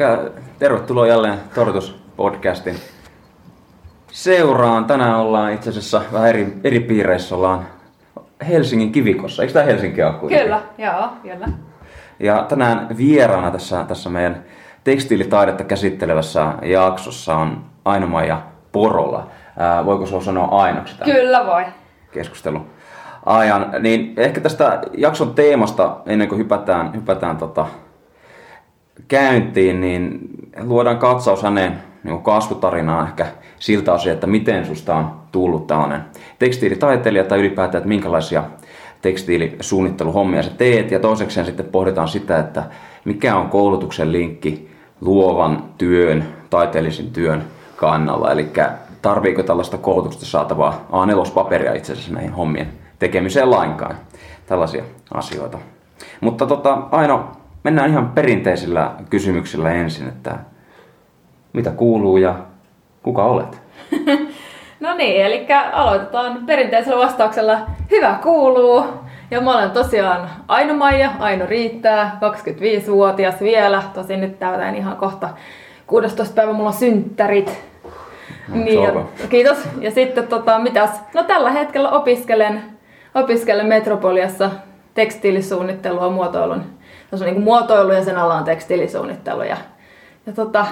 eli tervetuloa jälleen Tortus-podcastin seuraan. Tänään ollaan itse asiassa vähän eri, eri piireissä. Ollaan Helsingin kivikossa. Eikö tämä Helsinki ole kuitenkin? Kyllä, joo, kyllä. Ja tänään vieraana tässä, tässä meidän tekstiilitaidetta käsittelevässä jaksossa on Aino-Maija Porola. Ää, voiko sinua sanoa Ainoksi tämän Kyllä voi. Keskustelu ajan. Niin ehkä tästä jakson teemasta, ennen kuin hypätään, hypätään tota, käyntiin, niin luodaan katsaus hänen niin kasvutarinaan ehkä siltä osin, että miten susta on tullut tällainen tekstiilitaiteilija tai ylipäätään, että minkälaisia tekstiilisuunnitteluhommia sä teet. Ja toisekseen sitten pohditaan sitä, että mikä on koulutuksen linkki luovan työn, taiteellisen työn kannalla. Eli tarviiko tällaista koulutuksesta saatavaa A4-paperia itse asiassa näihin hommien tekemiseen lainkaan. Tällaisia asioita. Mutta tota, Aino, mennään ihan perinteisillä kysymyksillä ensin, että mitä kuuluu ja kuka olet? no niin, eli aloitetaan perinteisellä vastauksella. Hyvä kuuluu. Ja mä olen tosiaan Aino Maija, Aino riittää, 25-vuotias vielä. Tosin nyt täytän ihan kohta 16. päivä mulla on synttärit. No, niin, ja, kiitos. Ja sitten tota, mitäs? No tällä hetkellä opiskelen, opiskelen Metropoliassa tekstiilisuunnittelua, muotoilun. Tuossa on niin muotoilu ja sen alla on tekstiilisuunnittelu. Ja, ja tota,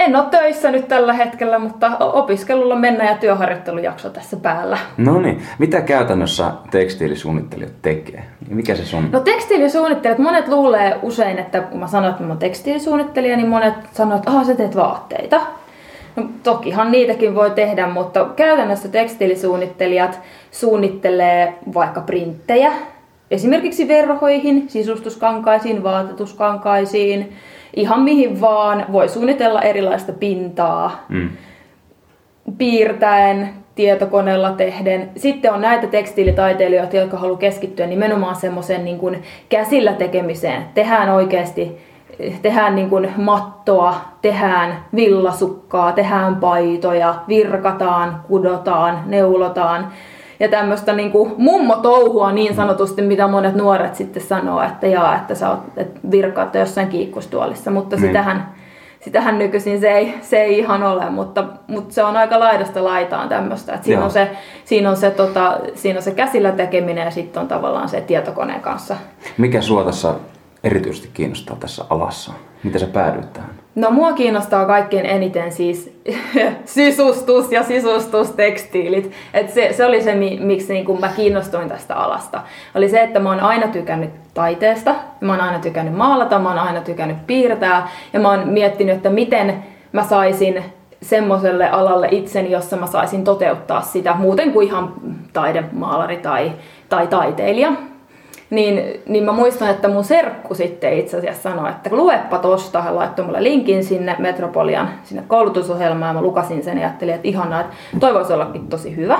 en ole töissä nyt tällä hetkellä, mutta opiskelulla mennään ja työharjoittelujakso tässä päällä. No niin. Mitä käytännössä tekstiilisuunnittelijat tekee? Mikä se on? No tekstiilisuunnittelijat, monet luulee usein, että kun mä sanon, että mä oon tekstiilisuunnittelija, niin monet sanoo, että sä teet vaatteita. No, tokihan niitäkin voi tehdä, mutta käytännössä tekstiilisuunnittelijat suunnittelee vaikka printtejä, esimerkiksi verhoihin, sisustuskankaisiin, vaatetuskankaisiin, ihan mihin vaan. Voi suunnitella erilaista pintaa. Mm. Piirtäen, tietokoneella tehden. Sitten on näitä tekstiilitaiteilijoita, jotka haluaa keskittyä nimenomaan semmoiseen niin kuin käsillä tekemiseen. Tehdään oikeasti tehdään niin kuin mattoa, tehdään villasukkaa, tehdään paitoja, virkataan, kudotaan, neulotaan ja tämmöistä niin kuin mummo-touhua niin sanotusti, mitä monet nuoret sitten sanoo, että jaa, että sä oot, että virkaatte jossain kiikkustuolissa, mutta niin. sitähän, sitähän nykyisin se ei, se ei ihan ole, mutta, mutta se on aika laidasta laitaan tämmöistä, että siinä on, se, siinä, on se, tota, siinä on se käsillä tekeminen ja sitten on tavallaan se tietokoneen kanssa. Mikä sua tässä erityisesti kiinnostaa tässä alassa? Miten sä päädyit tähän? No mua kiinnostaa kaikkein eniten siis sisustus ja sisustustekstiilit. Et se, se oli se, miksi niin kun mä kiinnostuin tästä alasta. Oli se, että mä oon aina tykännyt taiteesta, mä oon aina tykännyt maalata, mä oon aina tykännyt piirtää ja mä oon miettinyt, että miten mä saisin semmoiselle alalle itseni, jossa mä saisin toteuttaa sitä muuten kuin ihan taidemaalari tai, tai taiteilija niin, niin mä muistan, että mun serkku sitten itse asiassa sanoi, että luepa tosta, hän laittoi mulle linkin sinne Metropolian sinne koulutusohjelmaan, mä lukasin sen ja ajattelin, että ihanaa, että toi voisi ollakin tosi hyvä.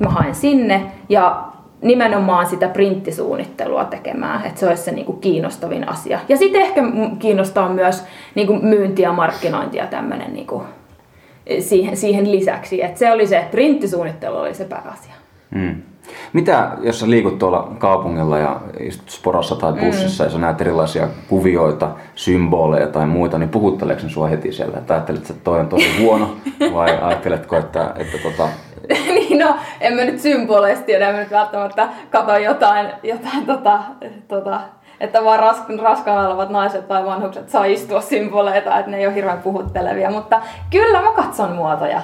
Mä hain sinne ja nimenomaan sitä printtisuunnittelua tekemään, että se olisi se niinku kiinnostavin asia. Ja sitten ehkä kiinnostaa myös niinku myynti ja markkinointi ja tämmöinen niinku, siihen, siihen lisäksi. Että se oli se, printtisuunnittelu oli se pääasia. Mm. Mitä, jos sä liikut tuolla kaupungilla ja istut sporassa tai bussissa mm. ja sä näet erilaisia kuvioita, symboleja tai muita, niin puhutteleeko ne sua heti siellä? Että ajattelet, että toi on tosi huono vai ajatteletko, että, että tota... niin no, en mä nyt symboleista tiedä, en mä nyt välttämättä katso jotain, jotain tota, tota, että vaan ras, raskaana olevat naiset tai vanhukset saa istua symboleita, että ne ei ole hirveän puhuttelevia, mutta kyllä mä katson muotoja.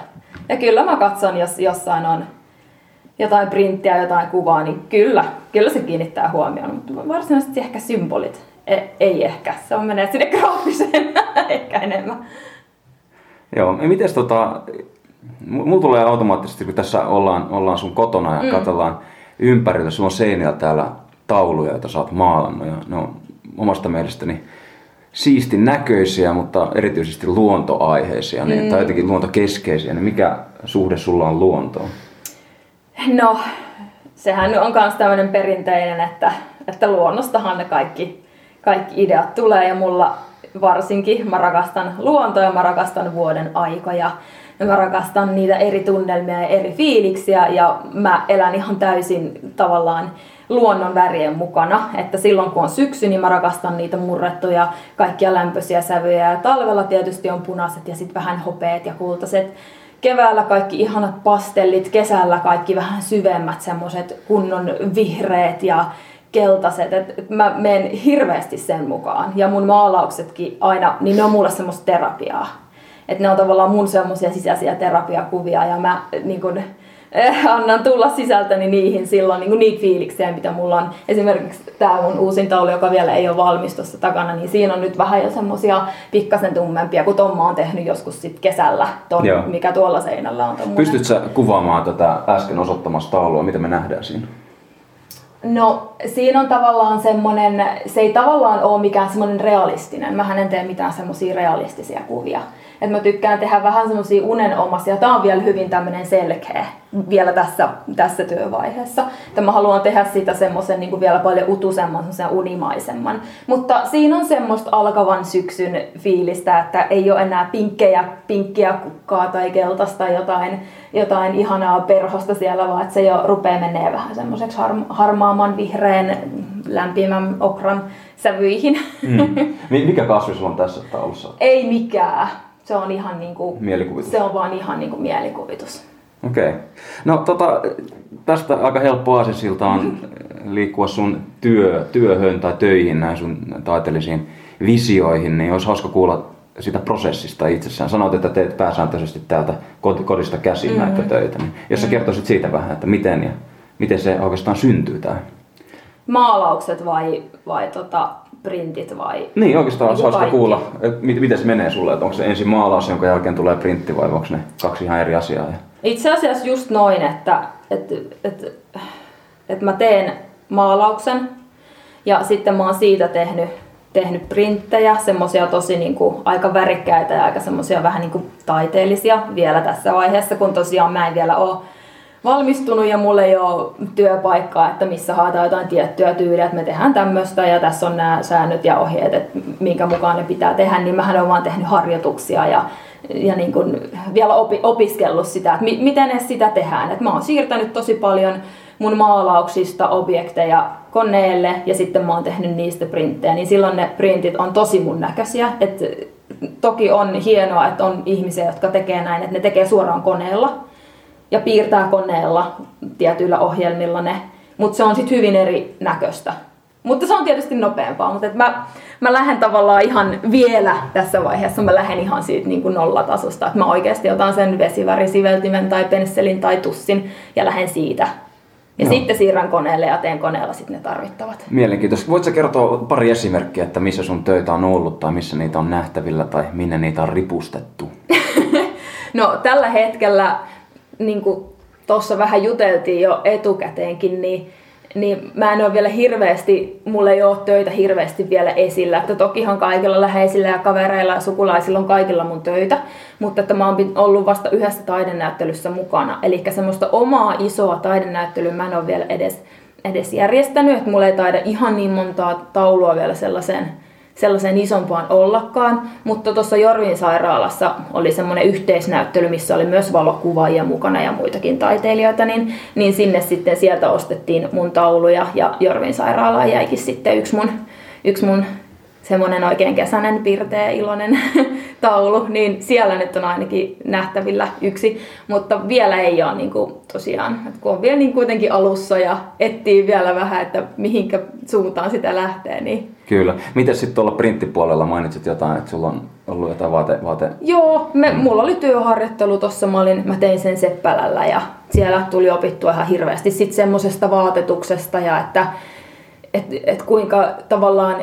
Ja kyllä mä katson, jos jossain on jotain printtiä, jotain kuvaa, niin kyllä, kyllä se kiinnittää huomioon, mutta varsinaisesti ehkä symbolit. E, ei ehkä, se on menee sinne graafiseen ehkä enemmän. Joo, miten tota, mulla tulee automaattisesti, kun tässä ollaan, ollaan sun kotona ja mm. katsellaan ympärillä, sulla on seinillä täällä tauluja, joita sä oot maalannut ja ne on omasta mielestäni siistin näköisiä, mutta erityisesti luontoaiheisia niin, mm. tai jotenkin luontokeskeisiä, niin mikä suhde sulla on luontoon? No, sehän on myös tämmöinen perinteinen, että, että luonnostahan ne kaikki, kaikki ideat tulee ja mulla varsinkin mä rakastan luontoa ja mä rakastan vuoden aikoja. Ja mä rakastan niitä eri tunnelmia ja eri fiiliksiä ja mä elän ihan täysin tavallaan luonnon värien mukana. Että silloin kun on syksy, niin mä rakastan niitä murrettuja, kaikkia lämpöisiä sävyjä. Ja talvella tietysti on punaiset ja sitten vähän hopeet ja kultaiset. Keväällä kaikki ihanat pastellit, kesällä kaikki vähän syvemmät semmoiset kunnon vihreät ja keltaiset. Et mä menen hirveästi sen mukaan. Ja mun maalauksetkin aina, niin ne on mulle semmoista terapiaa. Että ne on tavallaan mun semmoisia sisäisiä terapiakuvia ja mä niin kun, annan tulla sisältäni niihin silloin niin niitä fiiliksiä, mitä mulla on. Esimerkiksi tämä mun uusin taulu, joka vielä ei ole valmis tuossa takana, niin siinä on nyt vähän jo semmosia pikkasen tummempia, kun Tomma on tehnyt joskus sit kesällä, ton, mikä tuolla seinällä on. Tommonen. Pystytkö kuvaamaan tätä äsken osoittamasta taulua, mitä me nähdään siinä? No siinä on tavallaan semmoinen, se ei tavallaan ole mikään semmoinen realistinen. Mä en tee mitään semmoisia realistisia kuvia. Et mä tykkään tehdä vähän semmoisia unenomaisia. Tämä on vielä hyvin tämmöinen selkeä vielä tässä, tässä työvaiheessa. Että mä haluan tehdä siitä semmoisen niin vielä paljon utusemman, semmoisen unimaisemman. Mutta siinä on semmoista alkavan syksyn fiilistä, että ei ole enää pinkkejä, pinkkiä kukkaa tai keltaista tai jotain, jotain ihanaa perhosta siellä, vaan että se jo rupeaa menee vähän semmoiseksi harmaaman, vihreän, lämpimän okran sävyihin. Mm. Mikä kasvi sulla on tässä taulussa? Ei mikään se on ihan niin kuin, mielikuvitus. Se on vaan ihan niin kuin mielikuvitus. Okei. Okay. No tota, tästä aika helppo aasisilta on liikkua sun työ, työhön tai töihin, näin sun taiteellisiin visioihin, niin olisi hauska kuulla sitä prosessista itsessään. Sanoit, että teet pääsääntöisesti täältä kodista käsin mm-hmm. näitä töitä. Niin jos sä mm-hmm. kertoisit siitä vähän, että miten, ja, miten se oikeastaan syntyy tämä? Maalaukset vai, vai tota, printit vai? Niin, oikeastaan olisi hauska kuulla, että miten se menee sulle, että onko se ensin maalaus, jonka jälkeen tulee printti vai onko ne kaksi ihan eri asiaa? Itse asiassa just noin, että, että, että, että mä teen maalauksen ja sitten mä oon siitä tehnyt, tehnyt printtejä, semmosia tosi niin kuin, aika värikkäitä ja aika semmosia vähän niin kuin, taiteellisia vielä tässä vaiheessa, kun tosiaan mä en vielä ole valmistunut ja mulla ei ole työpaikkaa, että missä haetaan jotain tiettyä tyyliä, että me tehdään tämmöistä ja tässä on nämä säännöt ja ohjeet, että minkä mukaan ne pitää tehdä, niin mähän olen vaan tehnyt harjoituksia ja, ja niin kuin vielä opi, opiskellut sitä, että mi, miten ne sitä tehdään. Et mä oon siirtänyt tosi paljon mun maalauksista objekteja koneelle ja sitten mä oon tehnyt niistä printtejä, niin silloin ne printit on tosi mun näköisiä. Et toki on hienoa, että on ihmisiä, jotka tekee näin, että ne tekee suoraan koneella, ja piirtää koneella tietyillä ohjelmilla ne, mutta se on sitten hyvin eri näköistä. Mutta se on tietysti nopeampaa, mutta mä, mä lähden tavallaan ihan vielä tässä vaiheessa, mä lähden ihan siitä niin kuin nollatasosta, että mä oikeasti otan sen vesivärisiveltimen tai pensselin tai tussin ja lähden siitä. Ja Joo. sitten siirrän koneelle ja teen koneella sitten ne tarvittavat. Mielenkiintoista. Voitko kertoa pari esimerkkiä, että missä sun töitä on ollut tai missä niitä on nähtävillä tai minne niitä on ripustettu? no tällä hetkellä niin kuin tuossa vähän juteltiin jo etukäteenkin, niin, niin mä en ole vielä hirveästi, mulla ei ole töitä hirveästi vielä esillä. Että tokihan kaikilla läheisillä ja kavereilla ja sukulaisilla on kaikilla mun töitä, mutta että mä oon ollut vasta yhdessä taidenäyttelyssä mukana. Eli semmoista omaa isoa taidenäyttelyä mä en ole vielä edes, edes järjestänyt, että mulla ei taida ihan niin montaa taulua vielä sellaiseen sellaiseen isompaan ollakaan, mutta tuossa Jorvin sairaalassa oli semmoinen yhteisnäyttely, missä oli myös valokuvaajia mukana ja muitakin taiteilijoita, niin, niin sinne sitten sieltä ostettiin mun tauluja ja Jorvin sairaalaan jäikin sitten yksi mun, yksi mun semmoinen oikein kesäinen, pirteä, iloinen taulu, niin siellä nyt on ainakin nähtävillä yksi, mutta vielä ei ole niin kuin, tosiaan, että kun on vielä niin kuitenkin alussa ja etsii vielä vähän, että mihinkä suuntaan sitä lähtee, niin Kyllä. Miten sitten tuolla printtipuolella mainitsit jotain, että sulla on ollut jotain vaate... vaate... Joo, me, mm. mulla oli työharjoittelu tuossa, mä, olin, mä tein sen Seppälällä ja siellä tuli opittua ihan hirveästi sitten semmoisesta vaatetuksesta ja että et, et kuinka tavallaan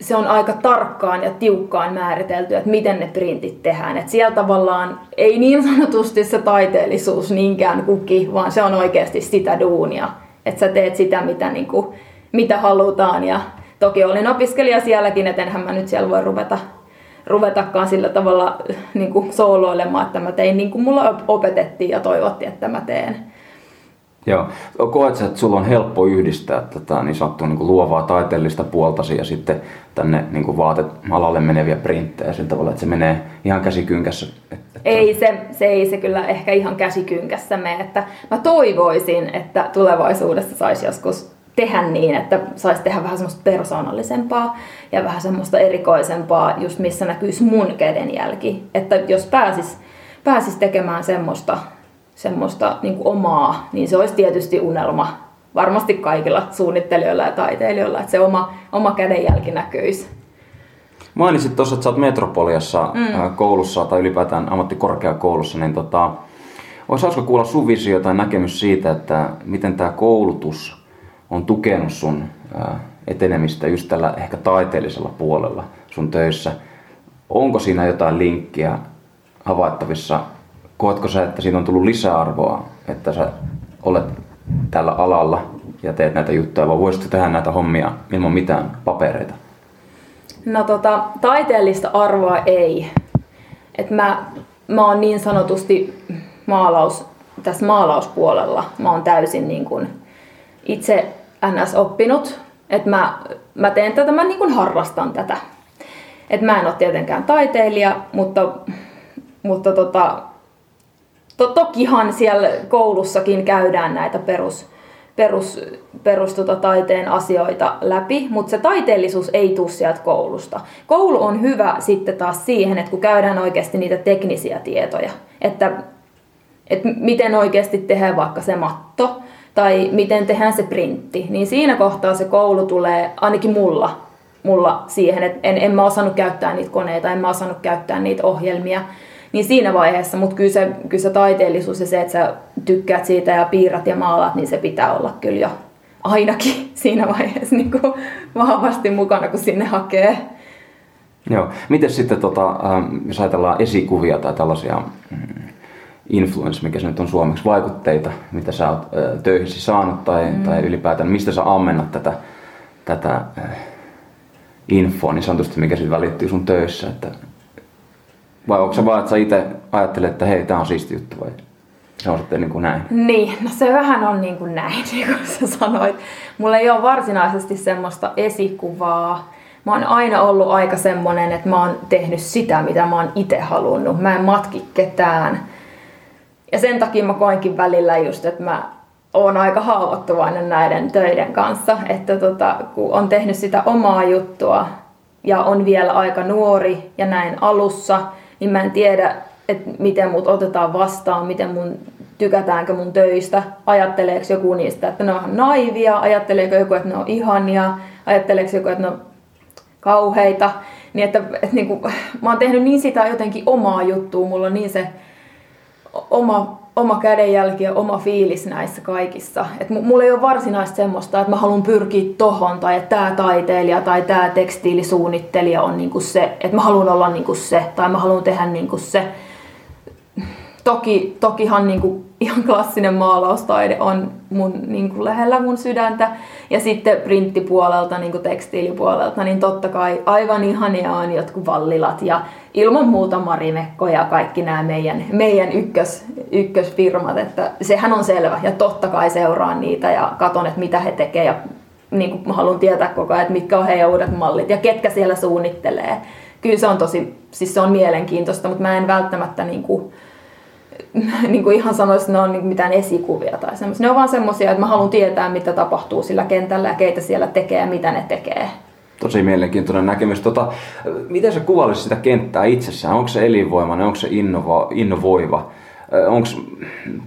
se on aika tarkkaan ja tiukkaan määritelty, että miten ne printit tehdään. Että siellä tavallaan ei niin sanotusti se taiteellisuus niinkään kuki, vaan se on oikeasti sitä duunia. Että sä teet sitä, mitä, niin kuin, mitä halutaan. Ja toki olin opiskelija sielläkin, että enhän mä nyt siellä voi ruveta, ruvetakaan sillä tavalla niin kuin sooloilemaan, että mä tein niin kuin mulla opetettiin ja toivottiin, että mä teen. Joo. Koet että sulla on helppo yhdistää tätä niin sanottua niin luovaa taiteellista puoltasi ja sitten tänne niin kuin vaatealalle meneviä printtejä sillä tavalla, että se menee ihan käsikynkässä? Että... Ei se, se, ei se kyllä ehkä ihan käsikynkässä mene. Että mä toivoisin, että tulevaisuudessa saisi joskus tehdä niin, että saisi tehdä vähän semmoista persoonallisempaa ja vähän semmoista erikoisempaa, just missä näkyisi mun kädenjälki. Että jos pääsis, pääsis tekemään semmoista, semmoista niin kuin omaa, niin se olisi tietysti unelma varmasti kaikilla suunnittelijoilla ja taiteilijoilla, että se oma, oma kädenjälki näkyisi. Mainitsit tuossa, että sä oot Metropoliassa mm. koulussa tai ylipäätään ammattikorkeakoulussa, niin tota, olisi hauska kuulla sun visio tai näkemys siitä, että miten tämä koulutus on tukenut sun etenemistä just tällä ehkä taiteellisella puolella sun töissä. Onko siinä jotain linkkiä havaittavissa? Koetko sä, että siitä on tullut lisäarvoa, että sä olet tällä alalla ja teet näitä juttuja, vai voisitko tehdä näitä hommia ilman mitään papereita? No tota, taiteellista arvoa ei. Et mä, mä oon niin sanotusti maalaus, tässä maalauspuolella, mä oon täysin niin kun itse ns. oppinut, että mä, mä teen tätä, mä niin kun harrastan tätä. Et mä en ole tietenkään taiteilija, mutta, mutta tota, to, tokihan siellä koulussakin käydään näitä perus, perus, perus tota, taiteen asioita läpi, mutta se taiteellisuus ei tule sieltä koulusta. Koulu on hyvä sitten taas siihen, että kun käydään oikeasti niitä teknisiä tietoja, että, että miten oikeasti tehdään vaikka se matto, tai miten tehdään se printti, niin siinä kohtaa se koulu tulee, ainakin mulla, mulla siihen, että en, en mä osannut käyttää niitä koneita, en mä osannut käyttää niitä ohjelmia, niin siinä vaiheessa, mutta kyllä se, kyllä se taiteellisuus ja se, että sä tykkäät siitä ja piirrat ja maalaat, niin se pitää olla kyllä jo ainakin siinä vaiheessa niin kuin vahvasti mukana, kun sinne hakee. Joo. Miten sitten, tota, ähm, jos ajatellaan esikuvia tai tällaisia mm, influence, mikä se nyt on suomeksi, vaikutteita, mitä sä oot töihin saanut tai, mm. tai ylipäätään, mistä sä ammennat tätä, tätä infoa niin sanotusti, mikä sitten välittyy sun töissä, että vai onko se vaan, että sä itse ajattelet, että hei, tää on siisti juttu vai se on sitten niin kuin näin? Niin, no se vähän on niin kuin näin, niin kuin sä sanoit. Mulla ei ole varsinaisesti semmoista esikuvaa. Mä oon aina ollut aika semmonen, että mä oon tehnyt sitä, mitä mä oon itse halunnut. Mä en matki ketään. Ja sen takia mä koinkin välillä just, että mä oon aika haavoittuvainen näiden töiden kanssa. Että tota, kun on tehnyt sitä omaa juttua ja on vielä aika nuori ja näin alussa – niin mä en tiedä, että miten mut otetaan vastaan, miten mun tykätäänkö mun töistä, ajatteleeko joku niistä, että ne on naivia, ajatteleeko joku, että ne on ihania, ajatteleeko joku, että ne on kauheita. Niin että, että niin kuin, mä oon tehnyt niin sitä jotenkin omaa juttua, mulla on niin se oma oma kädenjälki ja oma fiilis näissä kaikissa. Et mulla ei ole varsinaista semmoista, että mä haluan pyrkiä tohon tai että tämä taiteilija tai tämä tekstiilisuunnittelija on niinku se, että mä haluan olla niinku se tai mä haluan tehdä niinku se. Toki, tokihan niinku ihan klassinen maalaustaide on mun niinku lähellä mun sydäntä. Ja sitten printtipuolelta, niinku tekstiilipuolelta, niin totta kai aivan ihania on jotkut vallilat ja ilman muuta Marimekko ja kaikki nämä meidän, meidän ykkös, ykkösfirmat, että sehän on selvä ja totta kai seuraan niitä ja katon, että mitä he tekevät ja niin kuin mä haluan tietää koko ajan, että mitkä on heidän uudet mallit ja ketkä siellä suunnittelee. Kyllä se on tosi, siis se on mielenkiintoista, mutta mä en välttämättä niin kuin, niin kuin ihan sanoisi, että ne on niin mitään esikuvia tai semmoisia. Ne on vaan semmoisia, että mä haluan tietää, mitä tapahtuu sillä kentällä ja keitä siellä tekee ja mitä ne tekee. Tosi mielenkiintoinen näkemys. Tota, miten sä kuvailisit sitä kenttää itsessään? Onko se elinvoimainen, onko se innova, innovoiva? Onko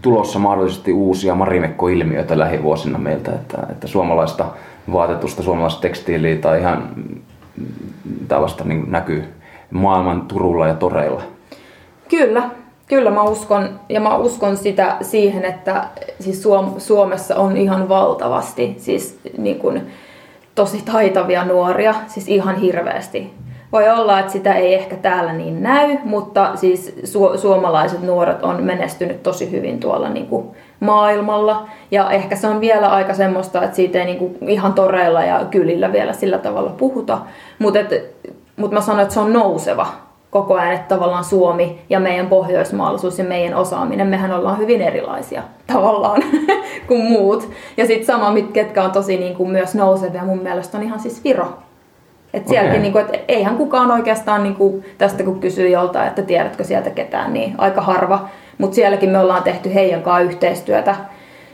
tulossa mahdollisesti uusia marimekko-ilmiöitä lähivuosina meiltä, että, että suomalaista vaatetusta, suomalaista tekstiiliä tai ihan tällaista niin näkyy maailman turulla ja toreilla? Kyllä, Kyllä mä uskon, ja mä uskon sitä siihen, että siis Suom- Suomessa on ihan valtavasti siis niin kun, tosi taitavia nuoria, siis ihan hirveästi. Voi olla, että sitä ei ehkä täällä niin näy, mutta siis su- suomalaiset nuoret on menestynyt tosi hyvin tuolla niin kuin maailmalla. Ja ehkä se on vielä aika semmoista, että siitä ei niin kuin ihan toreilla ja kylillä vielä sillä tavalla puhuta. Mutta mut mä sanon, että se on nouseva koko ajan, että tavallaan Suomi ja meidän pohjoismaallisuus ja meidän osaaminen, mehän ollaan hyvin erilaisia tavallaan kuin muut. Ja sitten sama, ketkä on tosi niin kuin myös nousevia, mun mielestä on ihan siis Viro. Et sielläkin, okay. niin kuin, että eihän kukaan oikeastaan niin kuin, tästä kun kysyy joltain, että tiedätkö sieltä ketään, niin aika harva. Mutta sielläkin me ollaan tehty heidän kanssa yhteistyötä,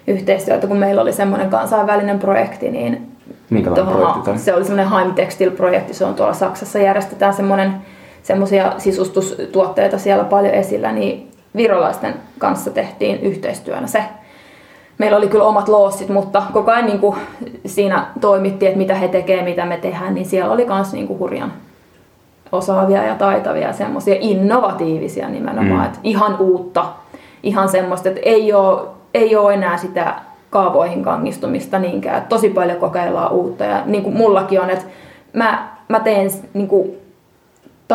yhteistyötä, kun meillä oli semmoinen kansainvälinen projekti, niin Minkälainen projekti toi? se oli semmoinen Heimtextil-projekti, se on tuolla Saksassa, järjestetään semmoinen semmoisia sisustustuotteita siellä paljon esillä, niin virolaisten kanssa tehtiin yhteistyönä se. Meillä oli kyllä omat loossit, mutta koko ajan niin kuin siinä toimittiin, että mitä he tekevät, mitä me tehdään, niin siellä oli myös niin kuin hurjan osaavia ja taitavia, semmoisia innovatiivisia nimenomaan, Mm. että ihan uutta, ihan semmoista, että ei ole, ei ole enää sitä kaavoihin kangistumista niinkään, että tosi paljon kokeillaan uutta ja niin kuin mullakin on, että mä, mä teen niin kuin,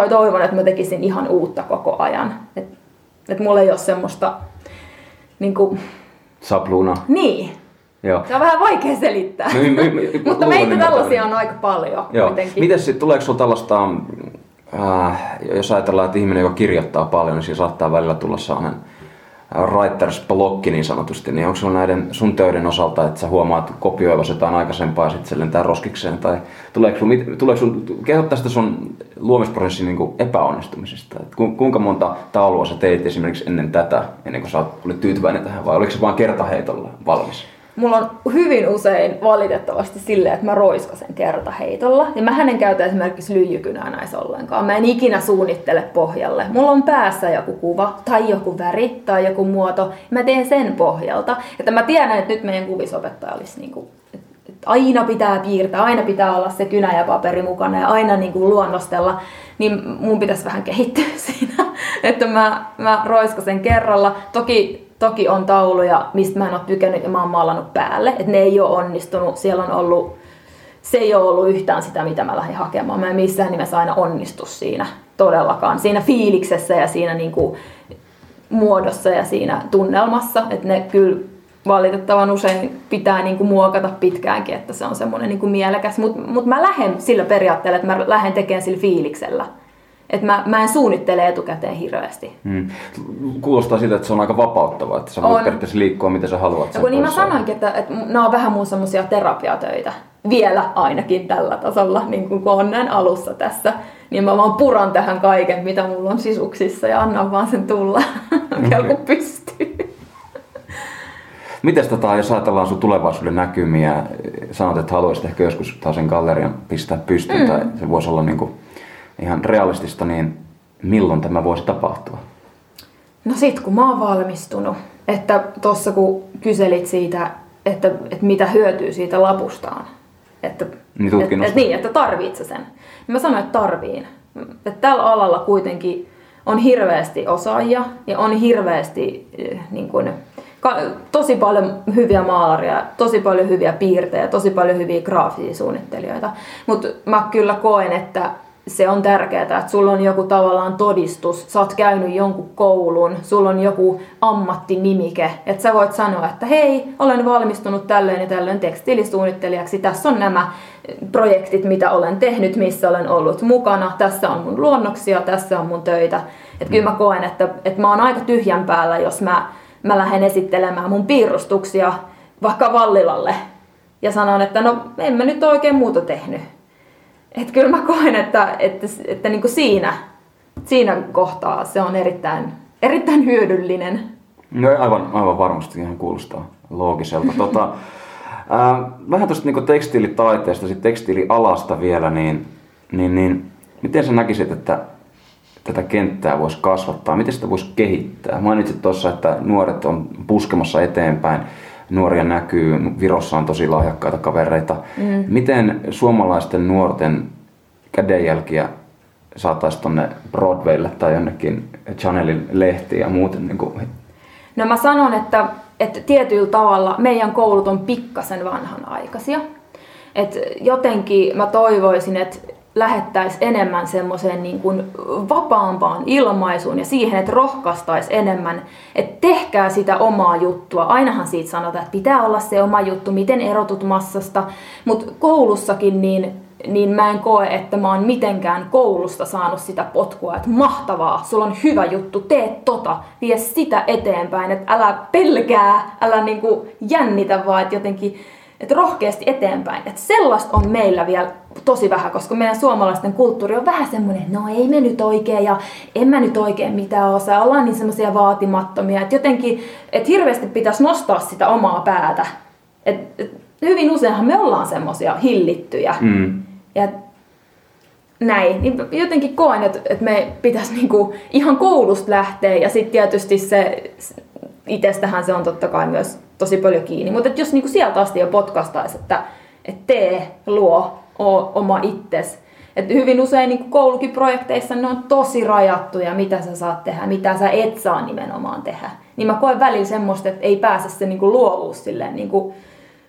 tai toivon, että mä tekisin ihan uutta koko ajan, että, että mulla ei ole semmoista, niin kuin, Sapluuna. niin, Joo. se on vähän vaikea selittää, My- my- my- mutta meitä tällaisia on aika paljon Joo. kuitenkin. Miten sitten, tuleeko sinulla tällaista, äh, jos ajatellaan, että ihminen, joka kirjoittaa paljon, niin siinä saattaa välillä tulla sellainen äh, writers blokki niin sanotusti, niin onko sinulla näiden sun töiden osalta, että sä huomaat kopioivasi jotain aikaisempaa sitten lentää roskikseen, tai tuleeko sun, tuleeko sun tästä sun luomisprosessin niin epäonnistumisesta, että ku, kuinka monta taulua sä teit esimerkiksi ennen tätä, ennen kuin sä olit tyytyväinen tähän, vai oliko se vaan kertaheitolla valmis? Mulla on hyvin usein valitettavasti silleen, että mä roiskasen kertaheitolla. Ja mä en käytä esimerkiksi lyijykynää näissä ollenkaan. Mä en ikinä suunnittele pohjalle. Mulla on päässä joku kuva, tai joku väri, tai joku muoto. Mä teen sen pohjalta. Että mä tiedän, että nyt meidän kuvisopettaja olisi niinku, aina pitää piirtää, aina pitää olla se kynä ja paperi mukana ja aina niin kuin luonnostella, niin mun pitäisi vähän kehittyä siinä, että mä, mä roiskasen kerralla. Toki, toki on tauluja, mistä mä en ole tykännyt ja mä oon maalannut päälle, että ne ei ole onnistunut. Siellä on ollut, se ei ole ollut yhtään sitä, mitä mä lähdin hakemaan. Mä en missään nimessä aina onnistu siinä todellakaan. Siinä fiiliksessä ja siinä niin kuin muodossa ja siinä tunnelmassa, että ne kyllä valitettavan usein pitää niinku muokata pitkäänkin, että se on semmoinen niinku mielekäs. Mutta mut mä lähden sillä periaatteella, että mä lähden tekemään sillä fiiliksellä. Että mä, mä en suunnittele etukäteen hirveästi. Hmm. Kuulostaa siltä, että se on aika vapauttavaa, että sä voit On. periaatteessa liikkua miten sä haluat. Ja kun niin mä sanoinkin, että, että nämä on vähän mun semmoisia terapiatöitä. Vielä ainakin tällä tasolla, niin kuin kun on näin alussa tässä. Niin mä vaan puran tähän kaiken, mitä mulla on sisuksissa ja annan vaan sen tulla, okay. kun pystyy. Mites tota, jos ajatellaan sun tulevaisuuden näkymiä, sanot, että haluaisit ehkä joskus taas sen gallerian pistää pystyyn, mm. tai se voisi olla niinku ihan realistista, niin milloin tämä voisi tapahtua? No sit kun mä oon valmistunut, että tossa kun kyselit siitä, että, että mitä hyötyy siitä lapustaan, että, Niin, tutkinnosta. et, et, niin, että tarvit sä sen. Niin mä sanoin, että tarviin. Että tällä alalla kuitenkin on hirveästi osaajia ja on hirveästi eh, niin kuin, tosi paljon hyviä maalaria, tosi paljon hyviä piirtejä, tosi paljon hyviä graafisia suunnittelijoita. Mutta mä kyllä koen, että se on tärkeää, että sulla on joku tavallaan todistus, sä oot käynyt jonkun koulun, sulla on joku ammattinimike, että sä voit sanoa, että hei, olen valmistunut tällöin ja tällöin tekstiilisuunnittelijaksi, tässä on nämä projektit, mitä olen tehnyt, missä olen ollut mukana, tässä on mun luonnoksia, tässä on mun töitä. Että kyllä mä koen, että, että mä oon aika tyhjän päällä, jos mä, mä lähden esittelemään mun piirustuksia vaikka Vallilalle ja sanon, että no en mä nyt oikein muuta tehnyt. Että kyllä mä koen, että, että, että niin kuin siinä, siinä kohtaa se on erittäin, erittäin hyödyllinen. No aivan, aivan varmasti ihan kuulostaa loogiselta. tota, ää, vähän tuosta niinku tekstiilitaiteesta, sit tekstiilialasta vielä, niin, niin, niin miten sä näkisit, että tätä kenttää voisi kasvattaa? Miten sitä voisi kehittää? Mainitsit tuossa, että nuoret on puskemassa eteenpäin. Nuoria näkyy, Virossa on tosi lahjakkaita kavereita. Mm. Miten suomalaisten nuorten kädenjälkiä saataisiin tonne Broadwaylle tai jonnekin Channelin lehtiin ja muuten niin kuin No mä sanon, että, että tietyllä tavalla meidän koulut on pikkasen vanhanaikaisia. Et jotenkin mä toivoisin, että lähettäisiin enemmän semmoiseen niin kuin vapaampaan ilmaisuun ja siihen, että rohkaistaisi enemmän, että tehkää sitä omaa juttua. Ainahan siitä sanotaan, että pitää olla se oma juttu, miten erotut massasta, mutta koulussakin niin niin mä en koe, että mä oon mitenkään koulusta saanut sitä potkua, että mahtavaa, sulla on hyvä juttu, tee tota, vie sitä eteenpäin, että älä pelkää, älä niinku jännitä vaan, että jotenkin että rohkeasti eteenpäin. Että sellaista on meillä vielä tosi vähän, koska meidän suomalaisten kulttuuri on vähän semmoinen, että no ei me nyt oikein ja en mä nyt oikein mitään osaa. Ollaan niin semmoisia vaatimattomia, että jotenkin, että hirveästi pitäisi nostaa sitä omaa päätä. Et, et, hyvin useinhan me ollaan semmoisia hillittyjä. Mm. Ja näin, niin jotenkin koen, että, että me pitäisi niinku ihan koulusta lähteä ja sitten tietysti se, itsestähän se on totta kai myös tosi paljon kiinni, mutta jos niinku sieltä asti jo potkastaisi, että, että tee, luo, oo oma itses. Et hyvin usein niin koulukin projekteissa ne on tosi rajattuja, mitä sä saat tehdä, mitä sä et saa nimenomaan tehdä. Niin mä koen välillä semmoista, että ei pääse se niin luovuus silleen niin kuin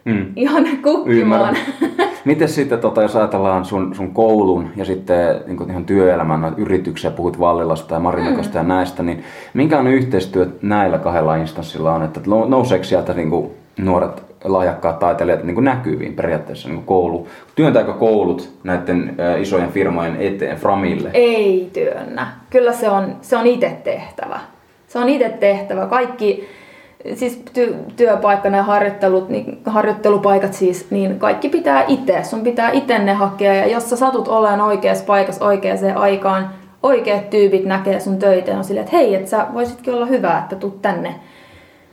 mm. ihan kukkimaan. Miten sitten, tota, jos ajatellaan sun, sun koulun ja sitten niin kuin ihan työelämän yrityksiä, puhut Vallilasta ja Marinekosta mm. ja näistä, niin minkälainen yhteistyö näillä kahdella instanssilla on? Että nouseeko sieltä niin kuin nuoret lahjakkaat taiteilijat niin kuin näkyviin periaatteessa niin kuin koulu? Työntääkö koulut näiden isojen firmojen eteen, Framille? Ei työnnä. Kyllä se on, se on itse tehtävä. Se on itse tehtävä. Kaikki, siis ty- työpaikkana ja harjoittelut, niin, harjoittelupaikat siis, niin kaikki pitää itse. Sun pitää itse ne hakea ja jos sä satut olemaan oikeassa paikassa oikeaan aikaan, oikeat tyypit näkee sun töitä ja on silleen, että hei, että sä voisitkin olla hyvä, että tuu tänne.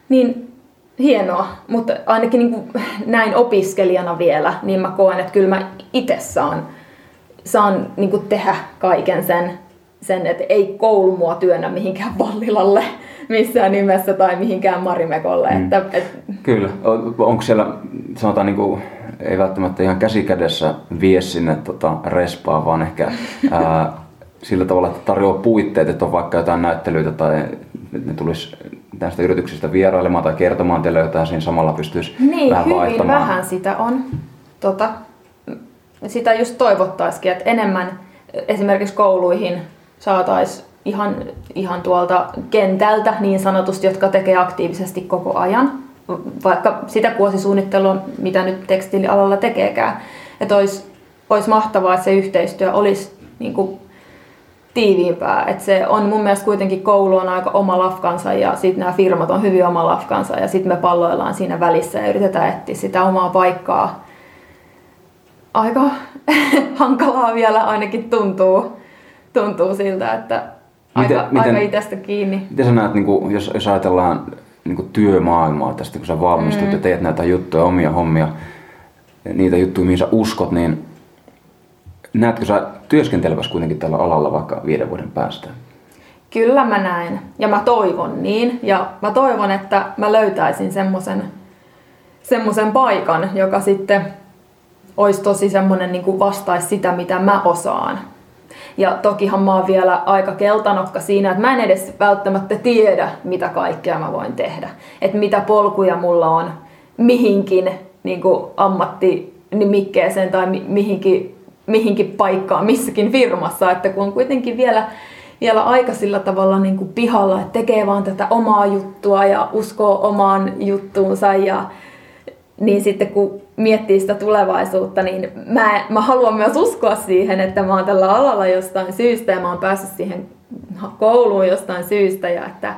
Niin hienoa, mutta ainakin niin kuin näin opiskelijana vielä, niin mä koen, että kyllä mä itse saan, saan niin kuin tehdä kaiken sen, sen, että ei koulu mua työnnä mihinkään Vallilalle missään nimessä tai mihinkään Marimekolle. Mm. Että, et... Kyllä. Onko siellä, sanotaan niin kuin, ei välttämättä ihan käsikädessä vie sinne tota, respaa, vaan ehkä ää, sillä tavalla, että tarjoaa puitteet, että on vaikka jotain näyttelyitä tai ne tulisi näistä yrityksistä vierailemaan tai kertomaan teille jotain, siinä samalla pystyisi niin, vähän hyvin vaihtamaan. vähän sitä on. Tota, sitä just toivottaisikin, että enemmän esimerkiksi kouluihin saataisiin ihan, ihan tuolta kentältä niin sanotusti, jotka tekee aktiivisesti koko ajan, vaikka sitä kuosisuunnittelua, mitä nyt tekstiilialalla tekeekään. Että olisi, olisi mahtavaa, että se yhteistyö olisi niin kuin tiiviimpää. Et se on mun mielestä kuitenkin koulu on aika oma lafkansa ja sitten nämä firmat on hyvin oma lafkansa ja sitten me palloillaan siinä välissä ja yritetään etsiä sitä omaa paikkaa. Aika hankalaa vielä ainakin tuntuu, tuntuu siltä, että miten, aika, miten, aika itsestä kiinni. Miten sä näet, niin kuin, jos, jos ajatellaan niin kuin työmaailmaa tästä, kun sä valmistut mm. ja teet näitä juttuja, omia hommia, niitä juttuja, mihin sä uskot, niin näetkö sä työskentelevässä kuitenkin tällä alalla vaikka viiden vuoden päästä? Kyllä mä näen ja mä toivon niin ja mä toivon, että mä löytäisin semmoisen semmoisen paikan, joka sitten olisi tosi semmoinen niin kuin vastaisi sitä, mitä mä osaan. Ja tokihan mä oon vielä aika keltanokka siinä, että mä en edes välttämättä tiedä, mitä kaikkea mä voin tehdä. Että mitä polkuja mulla on mihinkin niin ammattinimikkeeseen tai mihinkin mihinkin paikkaan missäkin firmassa, että kun on kuitenkin vielä, vielä aika sillä tavalla niin pihalla, että tekee vaan tätä omaa juttua ja uskoo omaan juttuunsa ja niin sitten kun miettii sitä tulevaisuutta, niin mä, mä haluan myös uskoa siihen, että mä oon tällä alalla jostain syystä ja mä oon päässyt siihen kouluun jostain syystä ja että,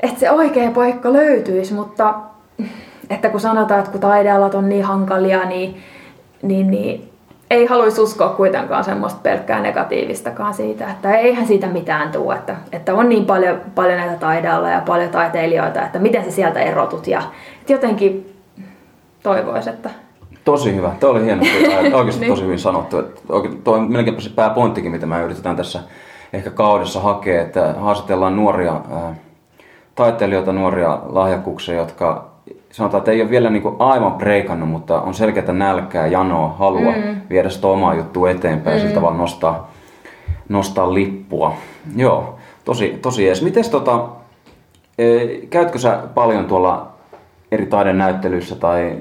että se oikea paikka löytyisi, mutta että kun sanotaan, että kun taidealat on niin hankalia, niin, niin, niin ei haluaisi uskoa kuitenkaan semmoista pelkkää negatiivistakaan siitä, että eihän siitä mitään tule, että, että on niin paljon, paljon näitä taidealla ja paljon taiteilijoita, että miten sä sieltä erotut. Ja että jotenkin toivoisi, että... Tosi hyvä. Tuo oli hieno. Oikeasti niin. tosi hyvin sanottu. Tuo on melkeinpä se pääpointtikin, mitä me yritetään tässä ehkä kaudessa hakea, että haastatellaan nuoria taiteilijoita, nuoria lahjakkuuksia, jotka sanotaan, että ei ole vielä niin kuin aivan preikannut, mutta on selkeää nälkää, janoa, halua mm. viedä sitä omaa juttua eteenpäin mm. ja sillä tavalla nostaa, nostaa lippua. Joo, tosi, tosi ees. Mites tota, e, käytkö sä paljon tuolla eri taidenäyttelyissä tai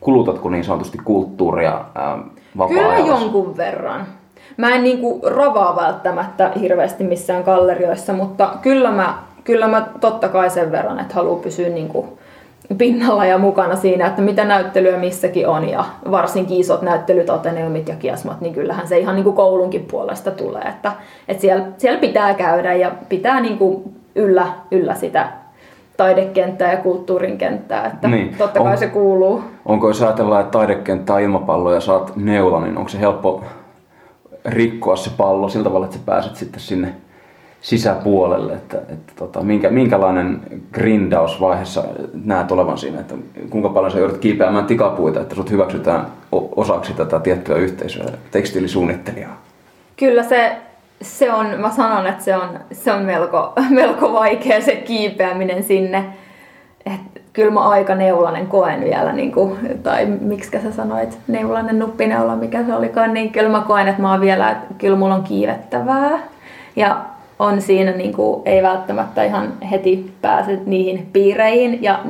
kulutatko niin sanotusti kulttuuria ää, Kyllä jonkun verran. Mä en niinku rovaa välttämättä hirveästi missään gallerioissa, mutta kyllä mä, kyllä mä totta kai sen verran, että haluan pysyä niinku pinnalla ja mukana siinä, että mitä näyttelyä missäkin on ja varsinkin isot näyttelyt, Ateneumit ja Kiasmat, niin kyllähän se ihan niin kuin koulunkin puolesta tulee, että, että siellä, siellä pitää käydä ja pitää niin kuin yllä, yllä sitä taidekenttää ja kulttuurin kenttää, että niin. totta kai on, se kuuluu. Onko jos ajatellaan, että taidekenttä on ilmapallo ja saat neula, niin onko se helppo rikkoa se pallo sillä tavalla, että sä pääset sitten sinne sisäpuolelle, että, että tota, minkä, minkälainen grindausvaiheessa näet olevan siinä, että kuinka paljon sä joudut kiipeämään tikapuita, että sut hyväksytään osaksi tätä tiettyä yhteisöä, tekstiilisuunnittelijaa? Kyllä se, se on, mä sanon, että se on, se on melko, melko vaikea se kiipeäminen sinne. Et kyllä mä aika neulanen koen vielä, niin kuin, tai miksi sä sanoit, neulanen nuppineula, mikä se olikaan, niin kyllä mä koen, että mä oon vielä, että kyllä mulla on kiivettävää. Ja on siinä, niin kuin, ei välttämättä ihan heti pääse niihin piireihin ja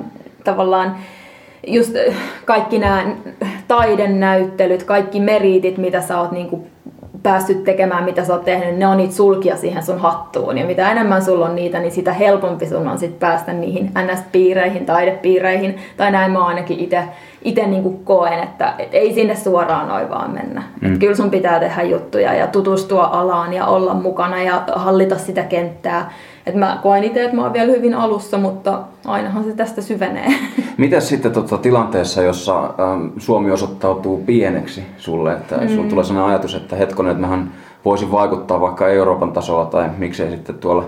tavallaan just kaikki nämä taidenäyttelyt, kaikki meritit, mitä sä oot niin kuin päässyt tekemään, mitä sä oot tehnyt, ne on niitä sulkia siihen sun hattuun. Ja mitä enemmän sulla on niitä, niin sitä helpompi sun on sit päästä niihin NS-piireihin, taidepiireihin. Tai näin mä ainakin itse itse niin koen, että et ei sinne suoraan noin vaan mennä. Mm. Et kyllä sun pitää tehdä juttuja ja tutustua alaan ja olla mukana ja hallita sitä kenttää. Et mä koen itse, että mä oon vielä hyvin alussa, mutta ainahan se tästä syvenee. Mitäs sitten tota, tilanteessa, jossa ähm, Suomi osoittautuu pieneksi sulle, että mm. sulla tulee sellainen ajatus, että hetkonen, että mähän voisin vaikuttaa vaikka Euroopan tasolla tai miksei sitten tuolla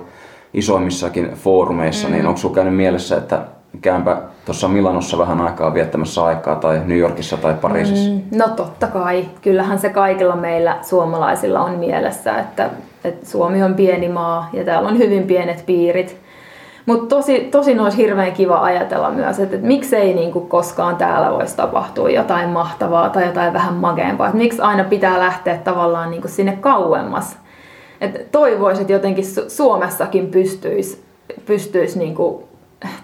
isoimmissakin foorumeissa, mm. niin onko sulla käynyt mielessä, että käänpä tuossa Milanossa vähän aikaa viettämässä aikaa tai New Yorkissa tai Pariisissa? Mm, no totta kai. Kyllähän se kaikilla meillä suomalaisilla on mielessä, että, että Suomi on pieni maa ja täällä on hyvin pienet piirit. Mutta tosi, tosi olisi hirveän kiva ajatella myös, että, että miksei niin kuin koskaan täällä voisi tapahtua jotain mahtavaa tai jotain vähän makeampaa. Että miksi aina pitää lähteä tavallaan niin kuin sinne kauemmas. Et toivoisin, että jotenkin Suomessakin pystyisi pystyis niin kuin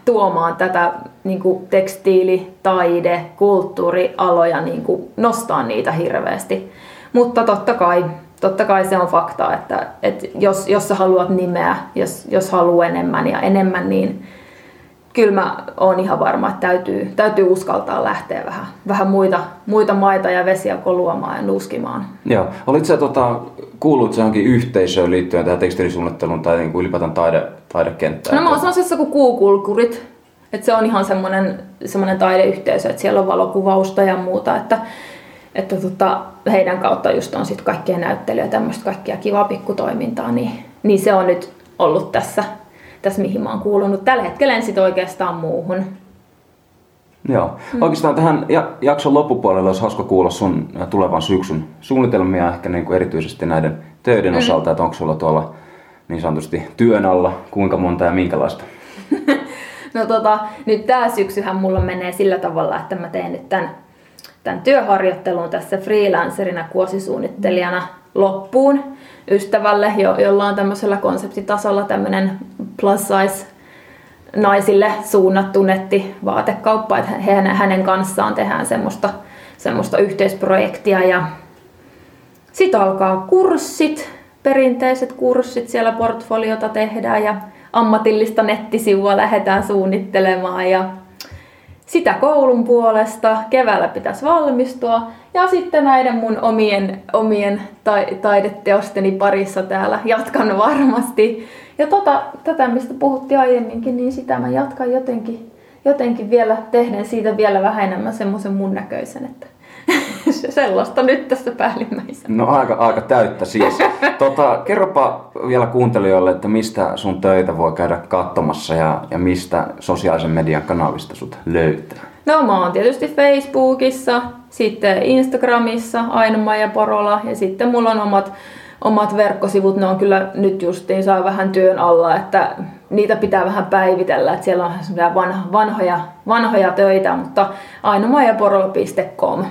tuomaan tätä niin kuin tekstiili, taide, kulttuurialoja, niin kuin nostaa niitä hirveästi. Mutta totta kai, totta kai se on fakta, että, että jos, jos sä haluat nimeä, jos, jos haluaa enemmän ja enemmän, niin kyllä mä oon ihan varma, että täytyy, täytyy uskaltaa lähteä vähän, vähän muita, muita maita ja vesiä koluamaan ja nuskimaan. Joo. Olitko sä tota, kuullut johonkin yhteisöön liittyen tähän tekstiilisuunnitteluun tai niin kuin ylipäätään taide, taidekenttään? No mä oon sellaisessa kuin kuukulkurit. Että se on ihan semmoinen, semmoinen taideyhteisö, että siellä on valokuvausta ja muuta, että, että tota, heidän kautta just on sitten kaikkia näyttelyä tämmöistä kaikkia kivaa pikkutoimintaa, niin, niin se on nyt ollut tässä tässä, mihin mä oon kuulunut. Tällä hetkellä en sit oikeastaan muuhun. Joo. Mm. Oikeastaan tähän jakson loppupuolelle olisi hauska kuulla sun tulevan syksyn suunnitelmia ehkä niin kuin erityisesti näiden töiden mm. osalta, että onko sulla tuolla niin sanotusti työn alla kuinka monta ja minkälaista? no tota, nyt tämä syksyhän mulla menee sillä tavalla, että mä teen nyt tämän, tämän työharjoittelun tässä freelancerina kuosisuunnittelijana loppuun ystävälle, jo, jolla on tämmöisellä konseptitasolla tämmöinen plus size naisille suunnattu nettivaatekauppaa, että hänen, hänen kanssaan tehdään semmoista, semmoista yhteisprojektia ja sitten alkaa kurssit, perinteiset kurssit, siellä portfoliota tehdään ja ammatillista nettisivua lähdetään suunnittelemaan ja sitä koulun puolesta. Keväällä pitäisi valmistua. Ja sitten näiden mun omien, omien ta- taideteosteni parissa täällä jatkan varmasti. Ja tota, tätä, mistä puhuttiin aiemminkin, niin sitä mä jatkan jotenkin, jotenkin vielä, tehden siitä vielä vähän enemmän semmoisen mun näköisen, että sellaista nyt tässä päällimmäisenä. No aika, aika täyttä siis. tota, kerropa vielä kuuntelijoille, että mistä sun töitä voi käydä katsomassa ja, ja mistä sosiaalisen median kanavista sut löytää? No mä oon tietysti Facebookissa, sitten Instagramissa Aino ja Porola ja sitten mulla on omat, omat verkkosivut, ne on kyllä nyt justiin saa vähän työn alla, että niitä pitää vähän päivitellä, että siellä on vanha, vanhoja, vanhoja töitä, mutta ainomajaporola.com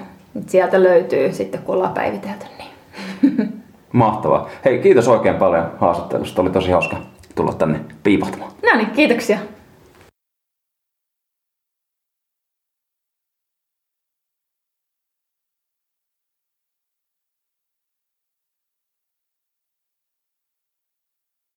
sieltä löytyy sitten, kun ollaan päivitelty. Niin. Mahtavaa. Hei, kiitos oikein paljon haastattelusta. Oli tosi hauska tulla tänne piipahtamaan. No niin, kiitoksia.